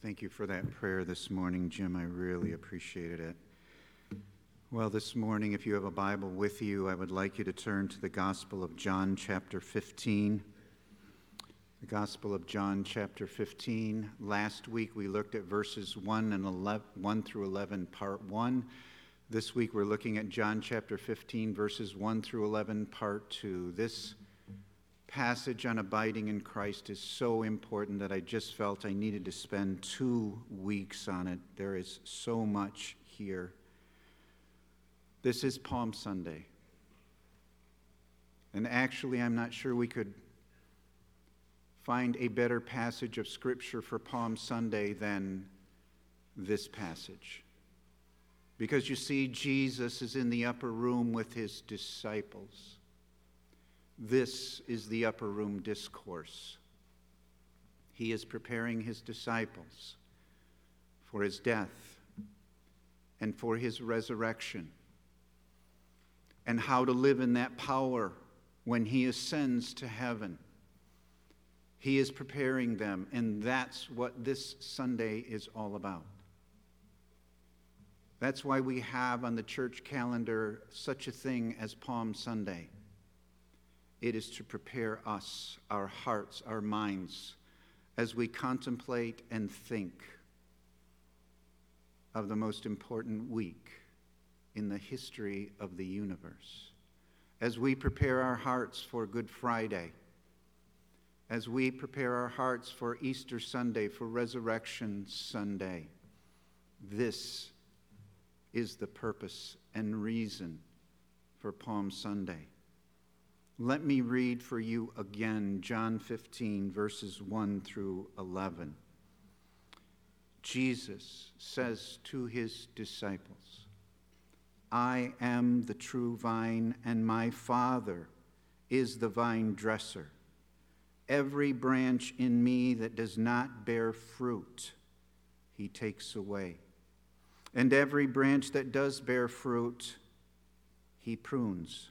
Thank you for that prayer this morning, Jim. I really appreciated it. Well, this morning, if you have a Bible with you, I would like you to turn to the Gospel of John, chapter 15. The Gospel of John, chapter 15. Last week, we looked at verses 1, and 11, 1 through 11, part 1. This week, we're looking at John, chapter 15, verses 1 through 11, part 2. This passage on abiding in Christ is so important that I just felt I needed to spend two weeks on it. There is so much here. This is Palm Sunday. And actually, I'm not sure we could find a better passage of Scripture for Palm Sunday than this passage. Because you see, Jesus is in the upper room with his disciples. This is the upper room discourse. He is preparing his disciples for his death and for his resurrection and how to live in that power when he ascends to heaven. He is preparing them, and that's what this Sunday is all about. That's why we have on the church calendar such a thing as Palm Sunday. It is to prepare us, our hearts, our minds, as we contemplate and think of the most important week in the history of the universe. As we prepare our hearts for Good Friday, as we prepare our hearts for Easter Sunday, for Resurrection Sunday, this is the purpose and reason for Palm Sunday. Let me read for you again John 15, verses 1 through 11. Jesus says to his disciples, I am the true vine, and my Father is the vine dresser. Every branch in me that does not bear fruit, he takes away. And every branch that does bear fruit, he prunes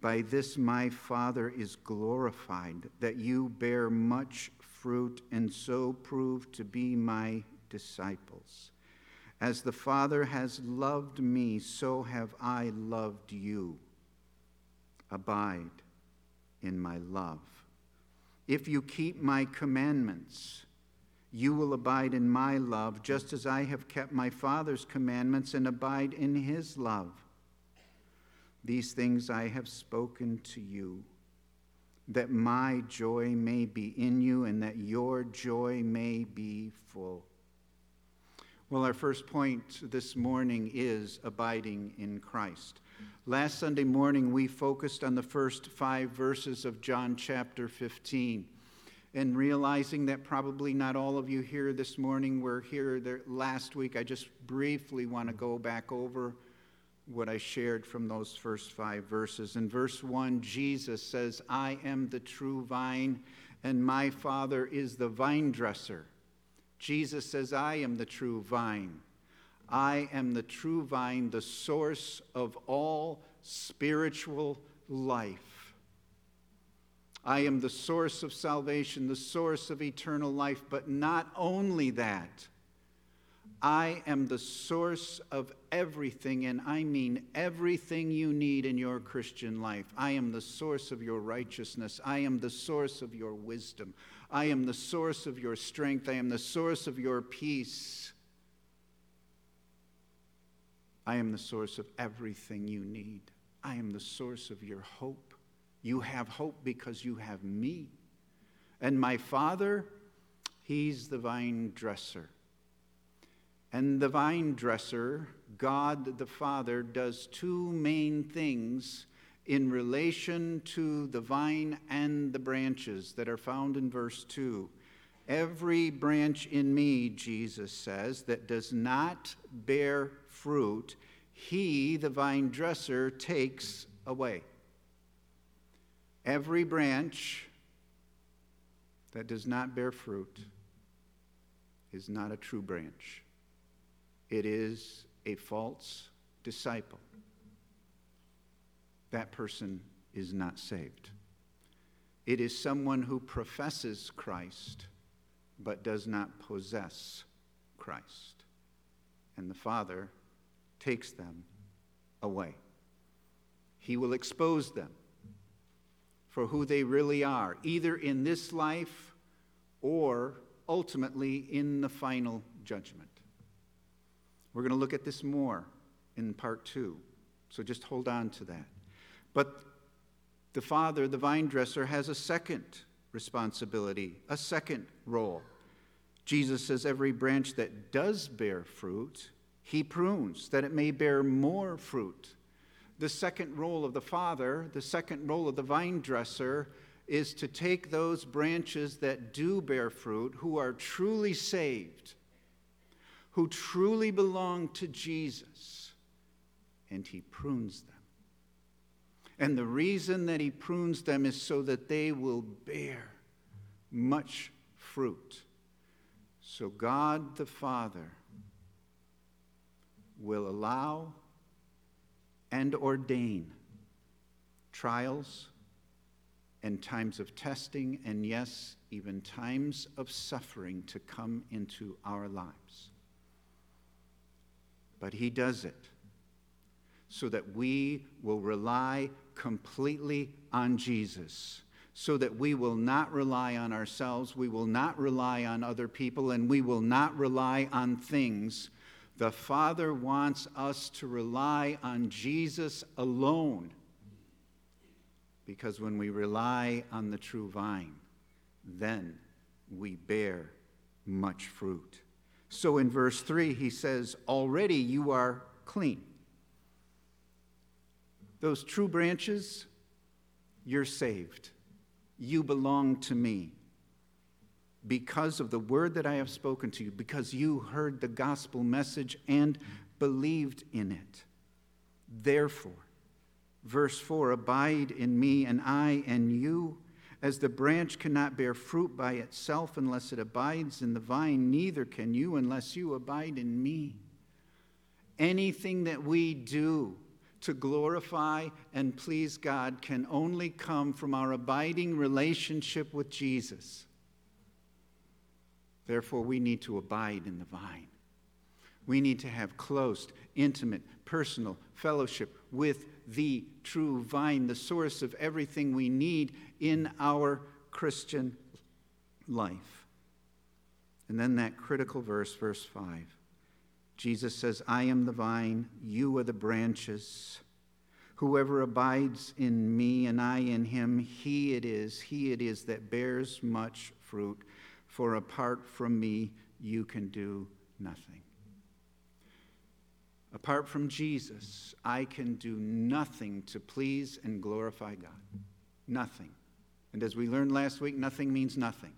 By this my Father is glorified, that you bear much fruit and so prove to be my disciples. As the Father has loved me, so have I loved you. Abide in my love. If you keep my commandments, you will abide in my love, just as I have kept my Father's commandments and abide in his love. These things I have spoken to you, that my joy may be in you and that your joy may be full. Well, our first point this morning is abiding in Christ. Last Sunday morning, we focused on the first five verses of John chapter 15 and realizing that probably not all of you here this morning were here last week, I just briefly want to go back over what I shared from those first five verses. In verse 1, Jesus says, I am the true vine, and my Father is the vine dresser. Jesus says, I am the true vine. I am the true vine, the source of all spiritual life. I am the source of salvation, the source of eternal life, but not only that. I am the source of everything, and I mean everything you need in your Christian life. I am the source of your righteousness. I am the source of your wisdom. I am the source of your strength. I am the source of your peace. I am the source of everything you need. I am the source of your hope. You have hope because you have me. And my Father, He's the vine dresser. And the vine dresser, God the Father, does two main things in relation to the vine and the branches that are found in verse 2. Every branch in me, Jesus says, that does not bear fruit, he, the vine dresser, takes away. Every branch that does not bear fruit is not a true branch, it is a false disciple. That person is not saved. It is someone who professes Christ but does not possess Christ. And the Father takes them away. He will expose them for who they really are, either in this life or ultimately in the final judgment. We're going to look at this more in part two, so just hold on to that. But the Father, the vine dresser, has a second responsibility, a second role. Jesus says, Every branch that does bear fruit, he prunes, that it may bear more fruit. The second role of the Father, the second role of the vine dresser, is to take those branches that do bear fruit, who are truly saved, who truly belong to Jesus, and he prunes them. And the reason that he prunes them is so that they will bear much fruit. So God the Father will allow and ordain trials and times of testing, and yes, even times of suffering to come into our lives. But He does it so that we will rely completely on Jesus, so that we will not rely on ourselves, we will not rely on other people, and we will not rely on things. The Father wants us to rely on Jesus alone. Because when we rely on the true vine, then we bear much fruit. So in verse 3, he says, Already you are clean those true branches, you're saved. You belong to me because of the word that I have spoken to you, because you heard the gospel message and believed in it. Therefore, verse 4 Abide in me, and I and you. As the branch cannot bear fruit by itself unless it abides in the vine, neither can you unless you abide in me. Anything that we do, to glorify and please God can only come from our abiding relationship with Jesus. Therefore, we need to abide in the vine. We need to have close, intimate, personal fellowship with the true vine, the source of everything we need in our Christian life. And then that critical verse, verse 5. Jesus says, I am the vine, you are the branches. Whoever abides in me and I in him, he it is, he it is that bears much fruit. For apart from me, you can do nothing. Apart from Jesus, I can do nothing to please and glorify God. Nothing. And as we learned last week, nothing means nothing.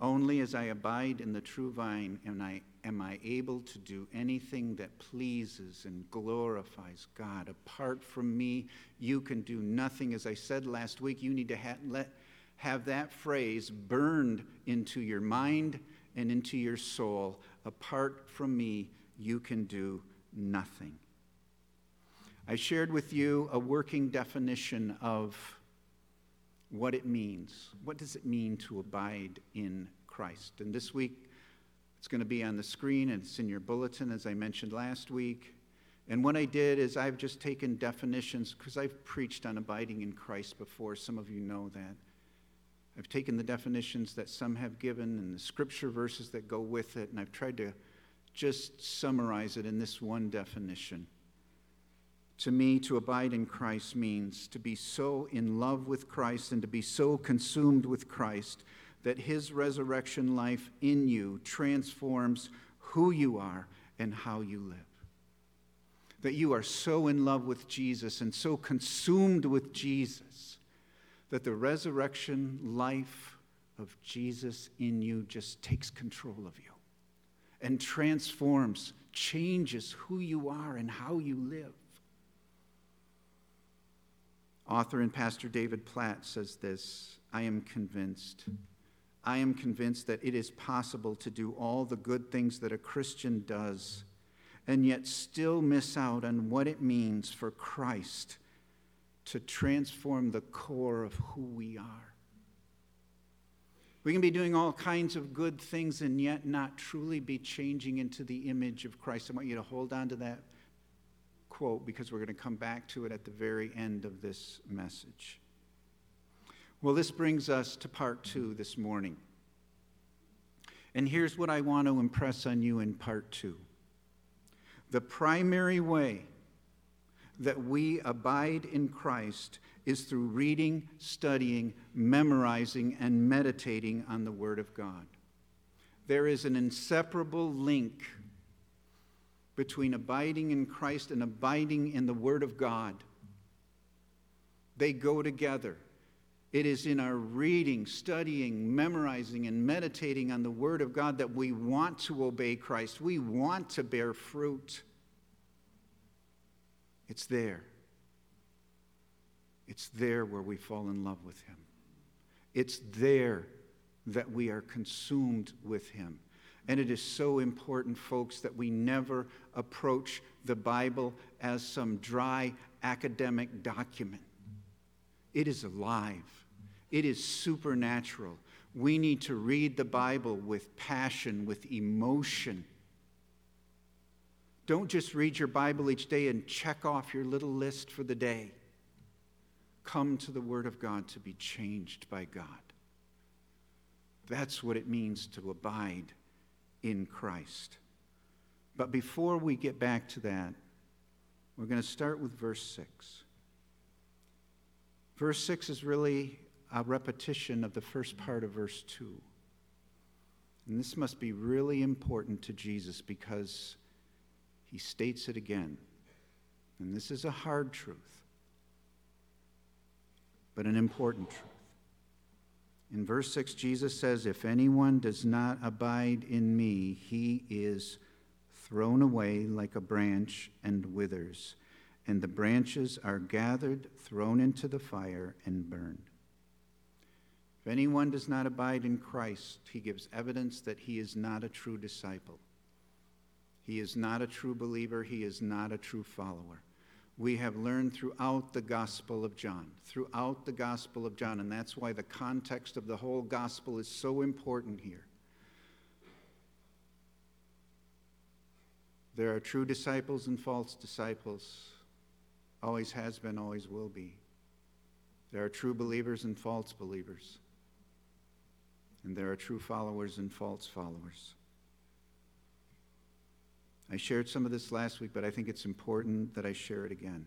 Only as I abide in the true vine am I, am I able to do anything that pleases and glorifies God. Apart from me, you can do nothing. As I said last week, you need to ha- let, have that phrase burned into your mind and into your soul. Apart from me, you can do nothing. I shared with you a working definition of what it means. What does it mean to abide in Christ? And this week, it's going to be on the screen and it's in your bulletin, as I mentioned last week. And what I did is I've just taken definitions because I've preached on abiding in Christ before. Some of you know that. I've taken the definitions that some have given and the scripture verses that go with it, and I've tried to just summarize it in this one definition. To me, to abide in Christ means to be so in love with Christ and to be so consumed with Christ that his resurrection life in you transforms who you are and how you live. That you are so in love with Jesus and so consumed with Jesus that the resurrection life of Jesus in you just takes control of you and transforms, changes who you are and how you live. Author and pastor David Platt says this I am convinced. I am convinced that it is possible to do all the good things that a Christian does and yet still miss out on what it means for Christ to transform the core of who we are. We can be doing all kinds of good things and yet not truly be changing into the image of Christ. I want you to hold on to that quote because we're going to come back to it at the very end of this message. Well, this brings us to part two this morning. And here's what I want to impress on you in part two. The primary way that we abide in Christ is through reading, studying, memorizing, and meditating on the Word of God. There is an inseparable link between abiding in Christ and abiding in the Word of God. They go together. It is in our reading, studying, memorizing, and meditating on the Word of God that we want to obey Christ. We want to bear fruit. It's there. It's there where we fall in love with Him. It's there that we are consumed with Him. And it is so important, folks, that we never approach the Bible as some dry academic document. It is alive, it is supernatural. We need to read the Bible with passion, with emotion. Don't just read your Bible each day and check off your little list for the day come to the Word of God to be changed by God. That's what it means to abide in Christ. But before we get back to that, we're going to start with verse 6. Verse 6 is really a repetition of the first part of verse 2. And this must be really important to Jesus because he states it again. And this is a hard truth but an important truth. In verse 6, Jesus says, If anyone does not abide in me, he is thrown away like a branch and withers, and the branches are gathered, thrown into the fire, and burned. If anyone does not abide in Christ, he gives evidence that he is not a true disciple. He is not a true believer. He is not a true follower we have learned throughout the Gospel of John, throughout the Gospel of John, and that's why the context of the whole Gospel is so important here. There are true disciples and false disciples, always has been, always will be. There are true believers and false believers, and there are true followers and false followers. I shared some of this last week, but I think it's important that I share it again.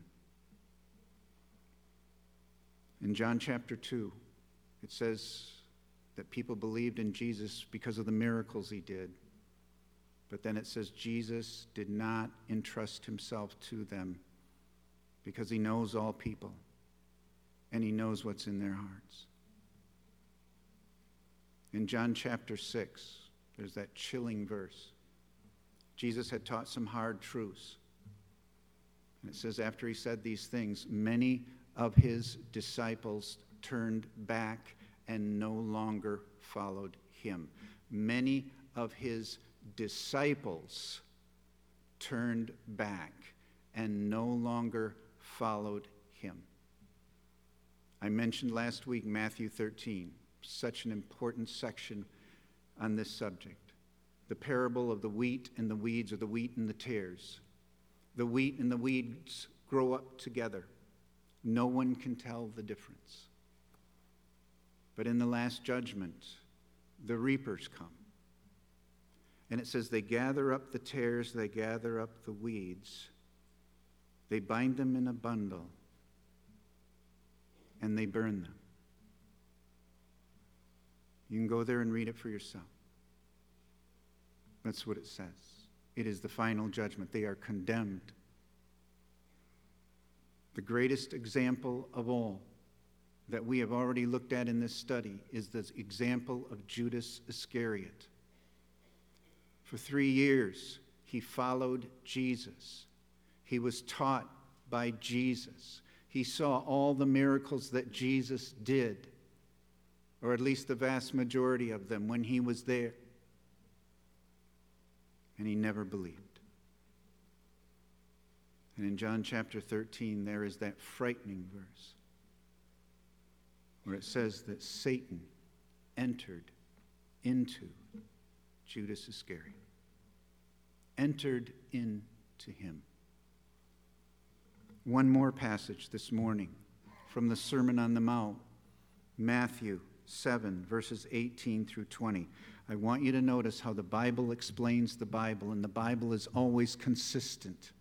In John chapter 2, it says that people believed in Jesus because of the miracles he did. But then it says Jesus did not entrust himself to them because he knows all people and he knows what's in their hearts. In John chapter 6, there's that chilling verse. Jesus had taught some hard truths. And it says, after he said these things, many of his disciples turned back and no longer followed him. Many of his disciples turned back and no longer followed him. I mentioned last week Matthew 13, such an important section on this subject the parable of the wheat and the weeds, or the wheat and the tares. The wheat and the weeds grow up together. No one can tell the difference. But in the last judgment, the reapers come. And it says, They gather up the tares, they gather up the weeds, they bind them in a bundle, and they burn them. You can go there and read it for yourself. That's what it says. It is the final judgment. They are condemned. The greatest example of all that we have already looked at in this study is the example of Judas Iscariot. For three years, he followed Jesus. He was taught by Jesus. He saw all the miracles that Jesus did, or at least the vast majority of them, when he was there. And he never believed. And in John chapter 13, there is that frightening verse where it says that Satan entered into Judas Iscariot, entered into him. One more passage this morning from the Sermon on the Mount, Matthew 7, verses 18 through 20. I want you to notice how the Bible explains the Bible, and the Bible is always consistent.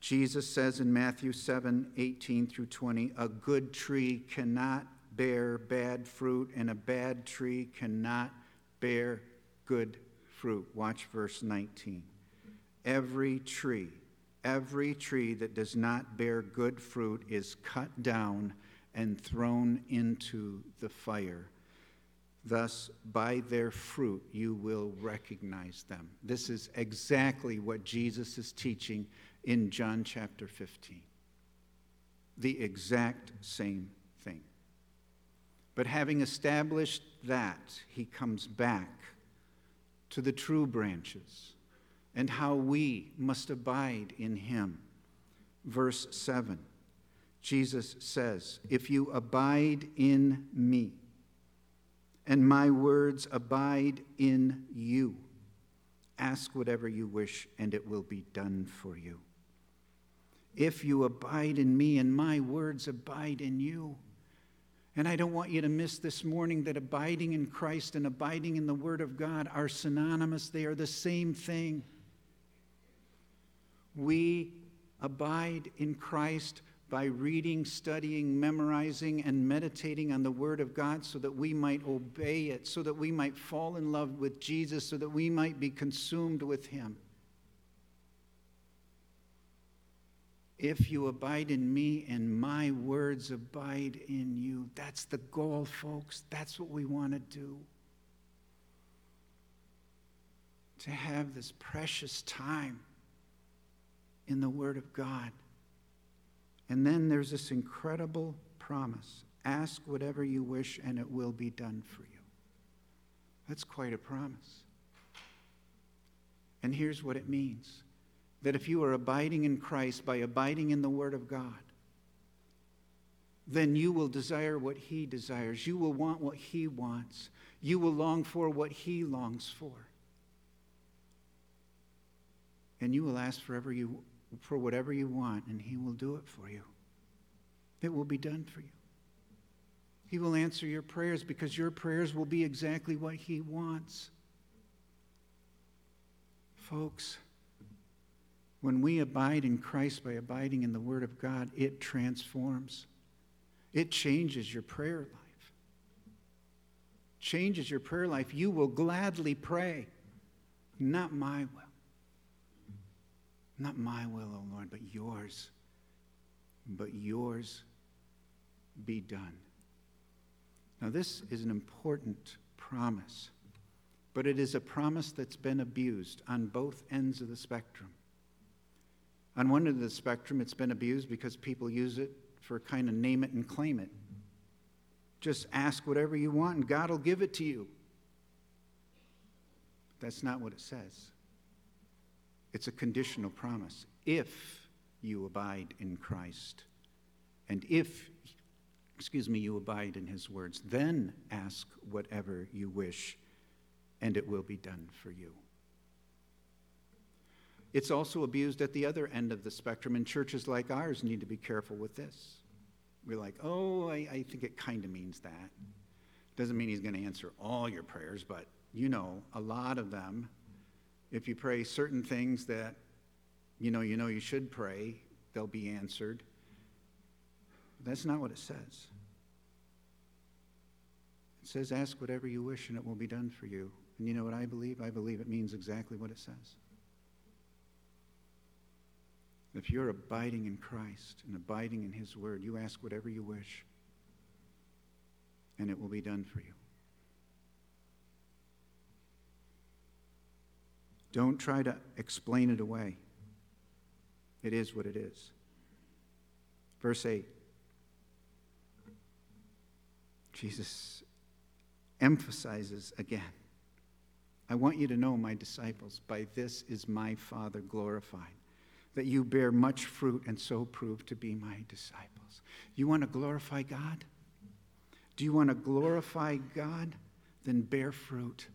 Jesus says in Matthew 7 18 through 20, a good tree cannot bear bad fruit, and a bad tree cannot bear good fruit. Watch verse 19. Every tree, every tree that does not bear good fruit is cut down and thrown into the fire. Thus, by their fruit, you will recognize them. This is exactly what Jesus is teaching in John chapter 15. The exact same thing. But having established that, he comes back to the true branches and how we must abide in him. Verse 7, Jesus says, If you abide in me, and my words abide in you, ask whatever you wish, and it will be done for you if you abide in me and my words abide in you. And I don't want you to miss this morning that abiding in Christ and abiding in the Word of God are synonymous, they are the same thing. We abide in Christ by reading, studying, memorizing, and meditating on the Word of God so that we might obey it, so that we might fall in love with Jesus, so that we might be consumed with Him. If you abide in me and my words abide in you. That's the goal, folks. That's what we want to do. To have this precious time in the Word of God. And then there's this incredible promise ask whatever you wish, and it will be done for you. That's quite a promise. And here's what it means that if you are abiding in Christ by abiding in the Word of God, then you will desire what He desires. You will want what He wants. You will long for what He longs for. And you will ask forever you, for whatever you want, and He will do it for you. It will be done for you. He will answer your prayers because your prayers will be exactly what He wants. Folks, when we abide in Christ by abiding in the Word of God, it transforms. It changes your prayer life. Changes your prayer life. You will gladly pray, not my will. Not my will, O Lord, but yours. But yours be done. Now, this is an important promise, but it is a promise that's been abused on both ends of the spectrum. On one end of the spectrum, it's been abused because people use it for kind of name it and claim it. Just ask whatever you want and God will give it to you. That's not what it says. It's a conditional promise. If you abide in Christ, and if, excuse me, you abide in his words, then ask whatever you wish, and it will be done for you. It's also abused at the other end of the spectrum, and churches like ours need to be careful with this. We're like, oh, I, I think it kind of means that. Doesn't mean he's going to answer all your prayers, but you know, a lot of them, if you pray certain things that you know you know you should pray, they'll be answered. That's not what it says. It says, Ask whatever you wish and it will be done for you. And you know what I believe? I believe it means exactly what it says. If you're abiding in Christ and abiding in His Word, you ask whatever you wish and it will be done for you. Don't try to explain it away. It is what it is. Verse 8 Jesus emphasizes again I want you to know, my disciples, by this is my Father glorified, that you bear much fruit and so prove to be my disciples. You want to glorify God? Do you want to glorify God? Then bear fruit.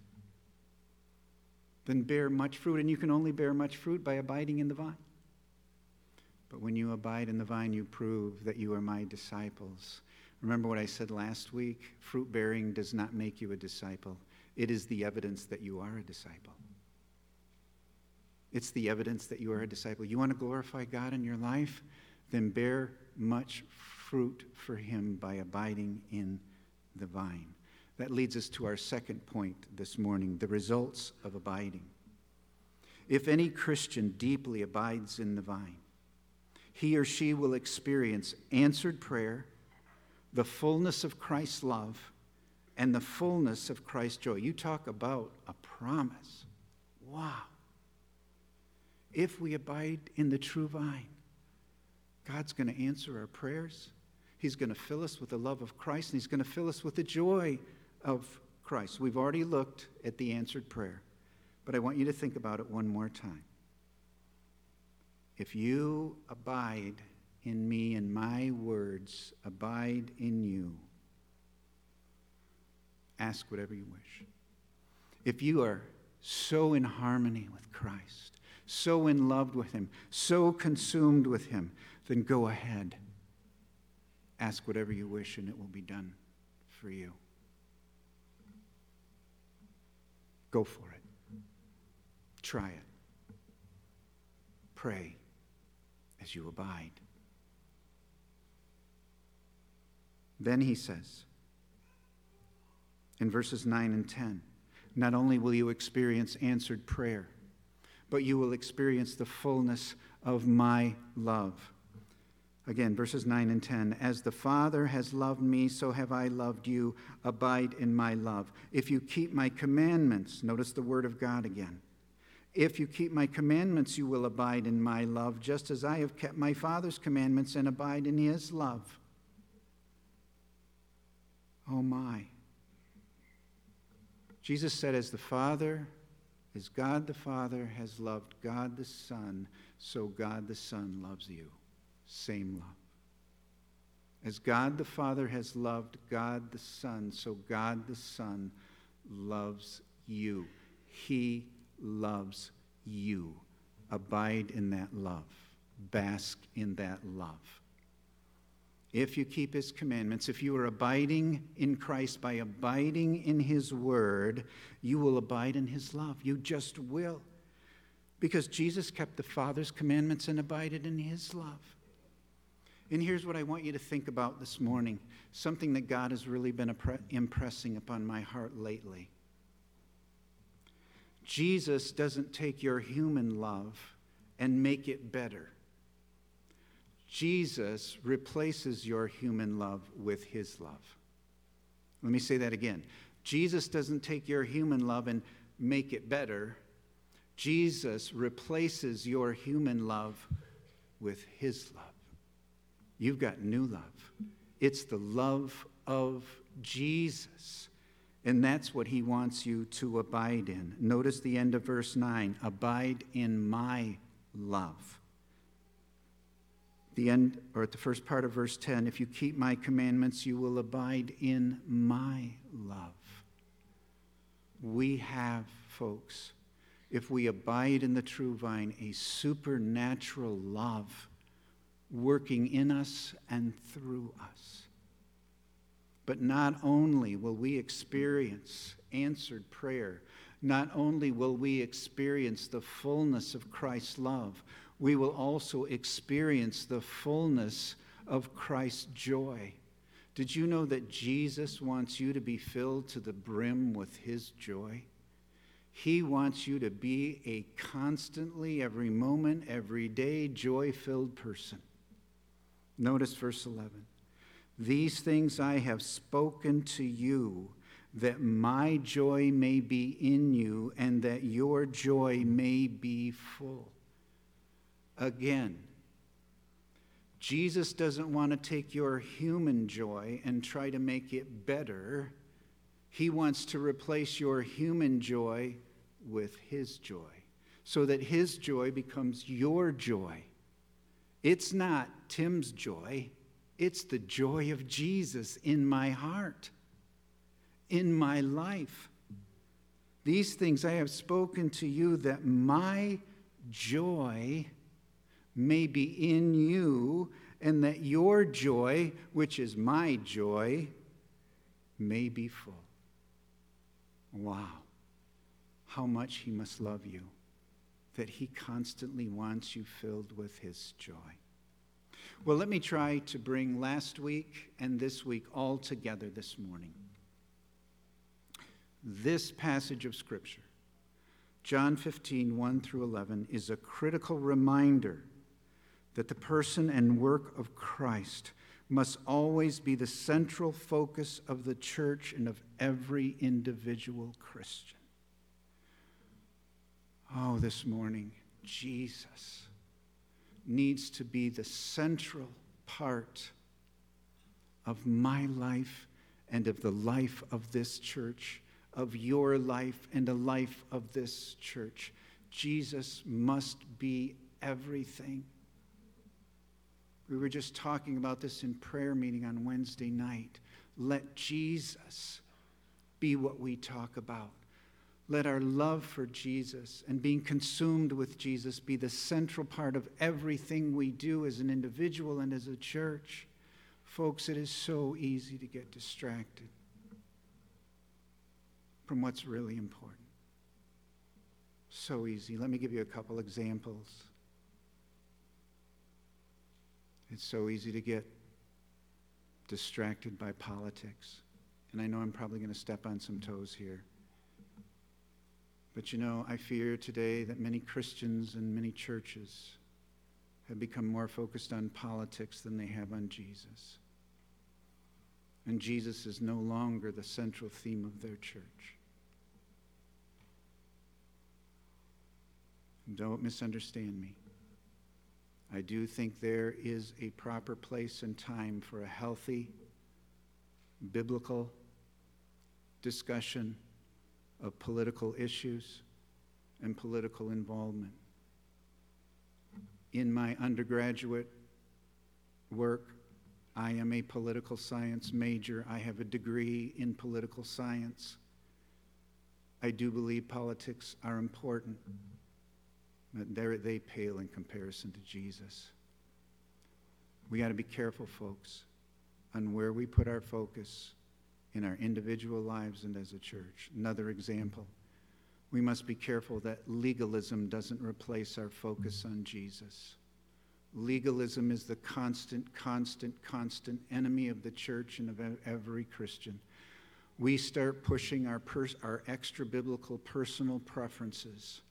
Then bear much fruit. And you can only bear much fruit by abiding in the vine. But when you abide in the vine, you prove that you are my disciples. Remember what I said last week? Fruit bearing does not make you a disciple, it is the evidence that you are a disciple. It's the evidence that you are a disciple. You want to glorify God in your life? Then bear much fruit for Him by abiding in the vine. That leads us to our second point this morning the results of abiding. If any Christian deeply abides in the vine, he or she will experience answered prayer, the fullness of Christ's love, and the fullness of Christ's joy. You talk about a promise. Wow. If we abide in the true vine, God's going to answer our prayers. He's going to fill us with the love of Christ, and He's going to fill us with the joy of Christ. We've already looked at the answered prayer, but I want you to think about it one more time. If you abide in me and my words abide in you, ask whatever you wish. If you are so in harmony with Christ, so in love with Him, so consumed with Him, then go ahead Ask whatever you wish, and it will be done for you. Go for it. Try it. Pray as you abide. Then he says in verses 9 and 10 not only will you experience answered prayer, but you will experience the fullness of my love. Again, verses 9 and 10. As the Father has loved me, so have I loved you. Abide in my love. If you keep my commandments, notice the word of God again. If you keep my commandments, you will abide in my love, just as I have kept my Father's commandments and abide in his love. Oh my. Jesus said, As the Father, as God the Father has loved God the Son, so God the Son loves you same love. As God the Father has loved God the Son, so God the Son loves you. He loves you. Abide in that love, bask in that love. If you keep his commandments, if you are abiding in Christ by abiding in his word, you will abide in his love. You just will. Because Jesus kept the Father's commandments and abided in his love. And here's what I want you to think about this morning something that God has really been impressing upon my heart lately. Jesus doesn't take your human love and make it better. Jesus replaces your human love with his love. Let me say that again. Jesus doesn't take your human love and make it better. Jesus replaces your human love with his love. You've got new love. It's the love of Jesus. And that's what he wants you to abide in. Notice the end of verse 9 abide in my love. The end, or at the first part of verse 10, if you keep my commandments, you will abide in my love. We have, folks, if we abide in the true vine, a supernatural love working in us and through us. But not only will we experience answered prayer, not only will we experience the fullness of Christ's love, we will also experience the fullness of Christ's joy. Did you know that Jesus wants you to be filled to the brim with his joy? He wants you to be a constantly, every moment, every day, joy filled person. Notice verse 11. These things I have spoken to you, that my joy may be in you, and that your joy may be full. Again, Jesus doesn't want to take your human joy and try to make it better. He wants to replace your human joy with His joy so that His joy becomes your joy. It's not Tim's joy, it's the joy of Jesus in my heart, in my life. These things I have spoken to you that my joy may be in you, and that your joy, which is my joy, may be full. Wow. How much he must love you, that he constantly wants you filled with his joy. Well, let me try to bring last week and this week all together this morning. This passage of Scripture, John 15, 1 through 11, is a critical reminder that the person and work of Christ must always be the central focus of the church and of every individual Christian. Oh, this morning, Jesus needs to be the central part of my life and of the life of this church, of your life and the life of this church. Jesus must be everything. We were just talking about this in prayer meeting on Wednesday night. Let Jesus be what we talk about. Let our love for Jesus and being consumed with Jesus be the central part of everything we do as an individual and as a church. Folks, it is so easy to get distracted from what's really important. So easy. Let me give you a couple examples. It's so easy to get distracted by politics. And I know I'm probably going to step on some toes here. But you know, I fear today that many Christians and many churches have become more focused on politics than they have on Jesus. And Jesus is no longer the central theme of their church. Don't misunderstand me. I do think there is a proper place and time for a healthy, biblical discussion of political issues and political involvement. In my undergraduate work, I am a political science major. I have a degree in political science. I do believe politics are important, but they pale in comparison to Jesus. We got to be careful, folks, on where we put our focus in our individual lives and as a church. Another example, we must be careful that legalism doesn't replace our focus on Jesus. Legalism is the constant, constant, constant enemy of the church and of every Christian. We start pushing our, pers- our extra biblical personal preferences.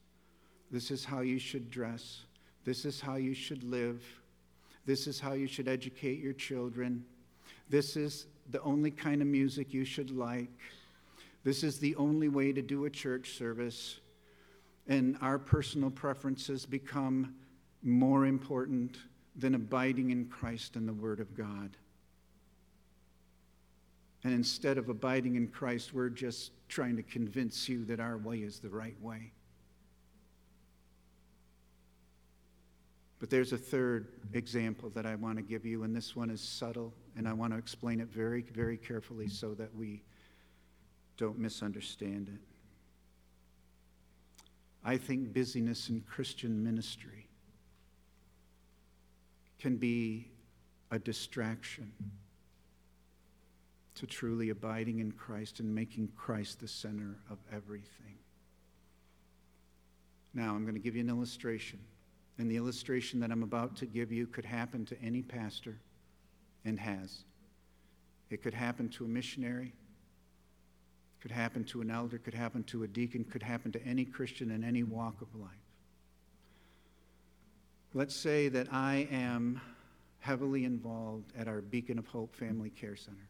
This is how you should dress. This is how you should live. This is how you should educate your children. This is the only kind of music you should like. This is the only way to do a church service. And our personal preferences become more important than abiding in Christ and the Word of God. And instead of abiding in Christ, we're just trying to convince you that our way is the right way. But there's a third example that I want to give you, and this one is subtle, and I want to explain it very, very carefully so that we don't misunderstand it. I think busyness in Christian ministry can be a distraction to truly abiding in Christ and making Christ the center of everything. Now, I'm going to give you an illustration. And the illustration that I'm about to give you could happen to any pastor and has. It could happen to a missionary, could happen to an elder, could happen to a deacon, could happen to any Christian in any walk of life. Let's say that I am heavily involved at our Beacon of Hope Family Care Center.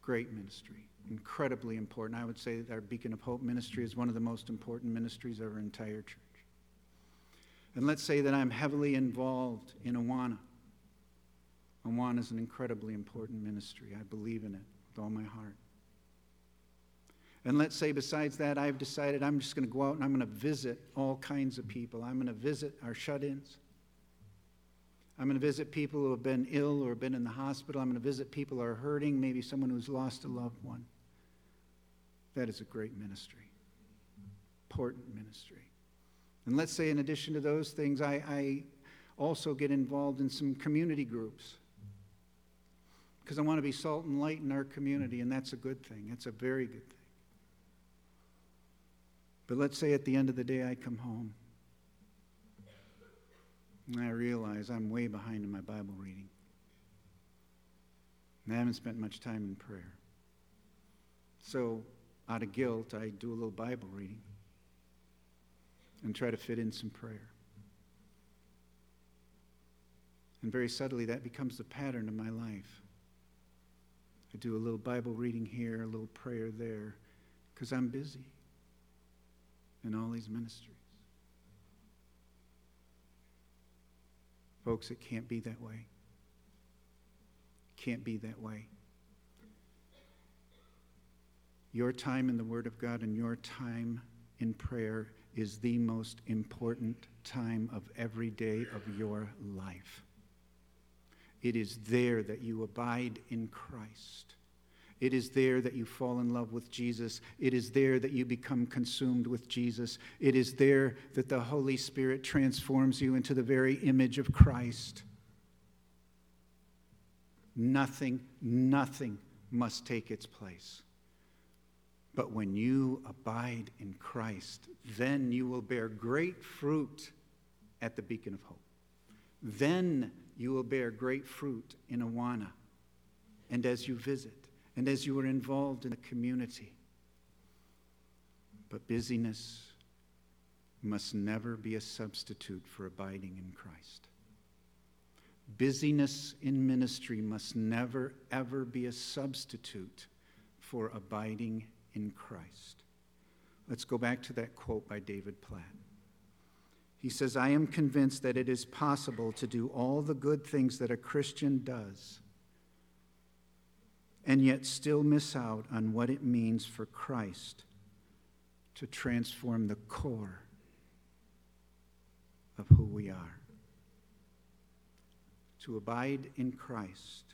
Great ministry, incredibly important. I would say that our Beacon of Hope ministry is one of the most important ministries of our entire church. And let's say that I'm heavily involved in Awana. Awana is an incredibly important ministry. I believe in it with all my heart. And let's say, besides that, I've decided I'm just going to go out and I'm going to visit all kinds of people. I'm going to visit our shut ins. I'm going to visit people who have been ill or been in the hospital. I'm going to visit people who are hurting, maybe someone who's lost a loved one. That is a great ministry, important ministry. And let's say, in addition to those things, I, I also get involved in some community groups because I want to be salt and light in our community, and that's a good thing. It's a very good thing. But let's say at the end of the day, I come home and I realize I'm way behind in my Bible reading. And I haven't spent much time in prayer. So, out of guilt, I do a little Bible reading and try to fit in some prayer. And very subtly, that becomes the pattern of my life. I do a little Bible reading here, a little prayer there, because I'm busy in all these ministries. Folks, it can't be that way. Can't be that way. Your time in the Word of God and your time in prayer is the most important time of every day of your life. It is there that you abide in Christ. It is there that you fall in love with Jesus. It is there that you become consumed with Jesus. It is there that the Holy Spirit transforms you into the very image of Christ. Nothing, nothing must take its place. But when you abide in Christ, then you will bear great fruit at the beacon of hope. Then you will bear great fruit in Awana and as you visit and as you are involved in the community. But busyness must never be a substitute for abiding in Christ. Busyness in ministry must never, ever be a substitute for abiding in Christ. Let's go back to that quote by David Platt. He says, I am convinced that it is possible to do all the good things that a Christian does and yet still miss out on what it means for Christ to transform the core of who we are. To abide in Christ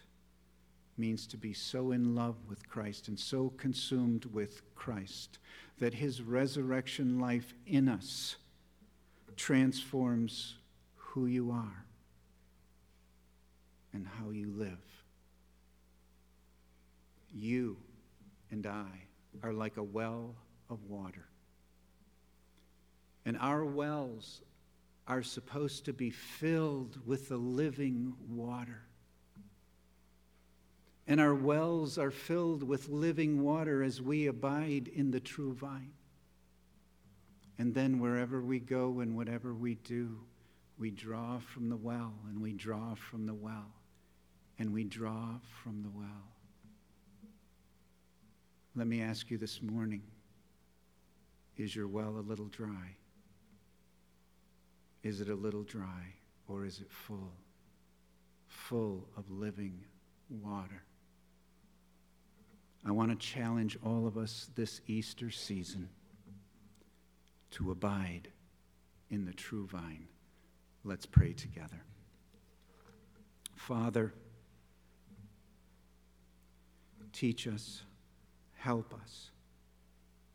means to be so in love with Christ and so consumed with Christ that his resurrection life in us transforms who you are and how you live. You and I are like a well of water. And our wells are supposed to be filled with the living water. And our wells are filled with living water as we abide in the true vine. And then wherever we go and whatever we do, we draw from the well, and we draw from the well, and we draw from the well. Let me ask you this morning is your well a little dry? Is it a little dry or is it full? Full of living water. I want to challenge all of us this Easter season to abide in the true vine. Let's pray together. Father, teach us Help us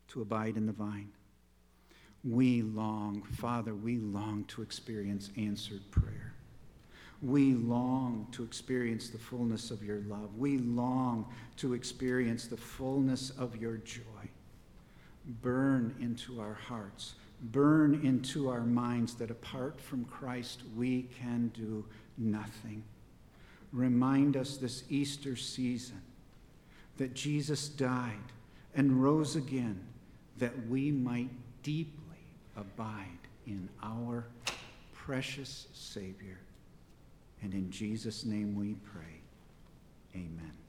to abide in the vine. We long, Father, we long to experience answered prayer. We long to experience the fullness of your love. We long to experience the fullness of your joy. Burn into our hearts, burn into our minds that apart from Christ we can do nothing. Remind us this Easter season that Jesus died and rose again that we might deeply abide in our precious Savior. And in Jesus' name we pray. Amen.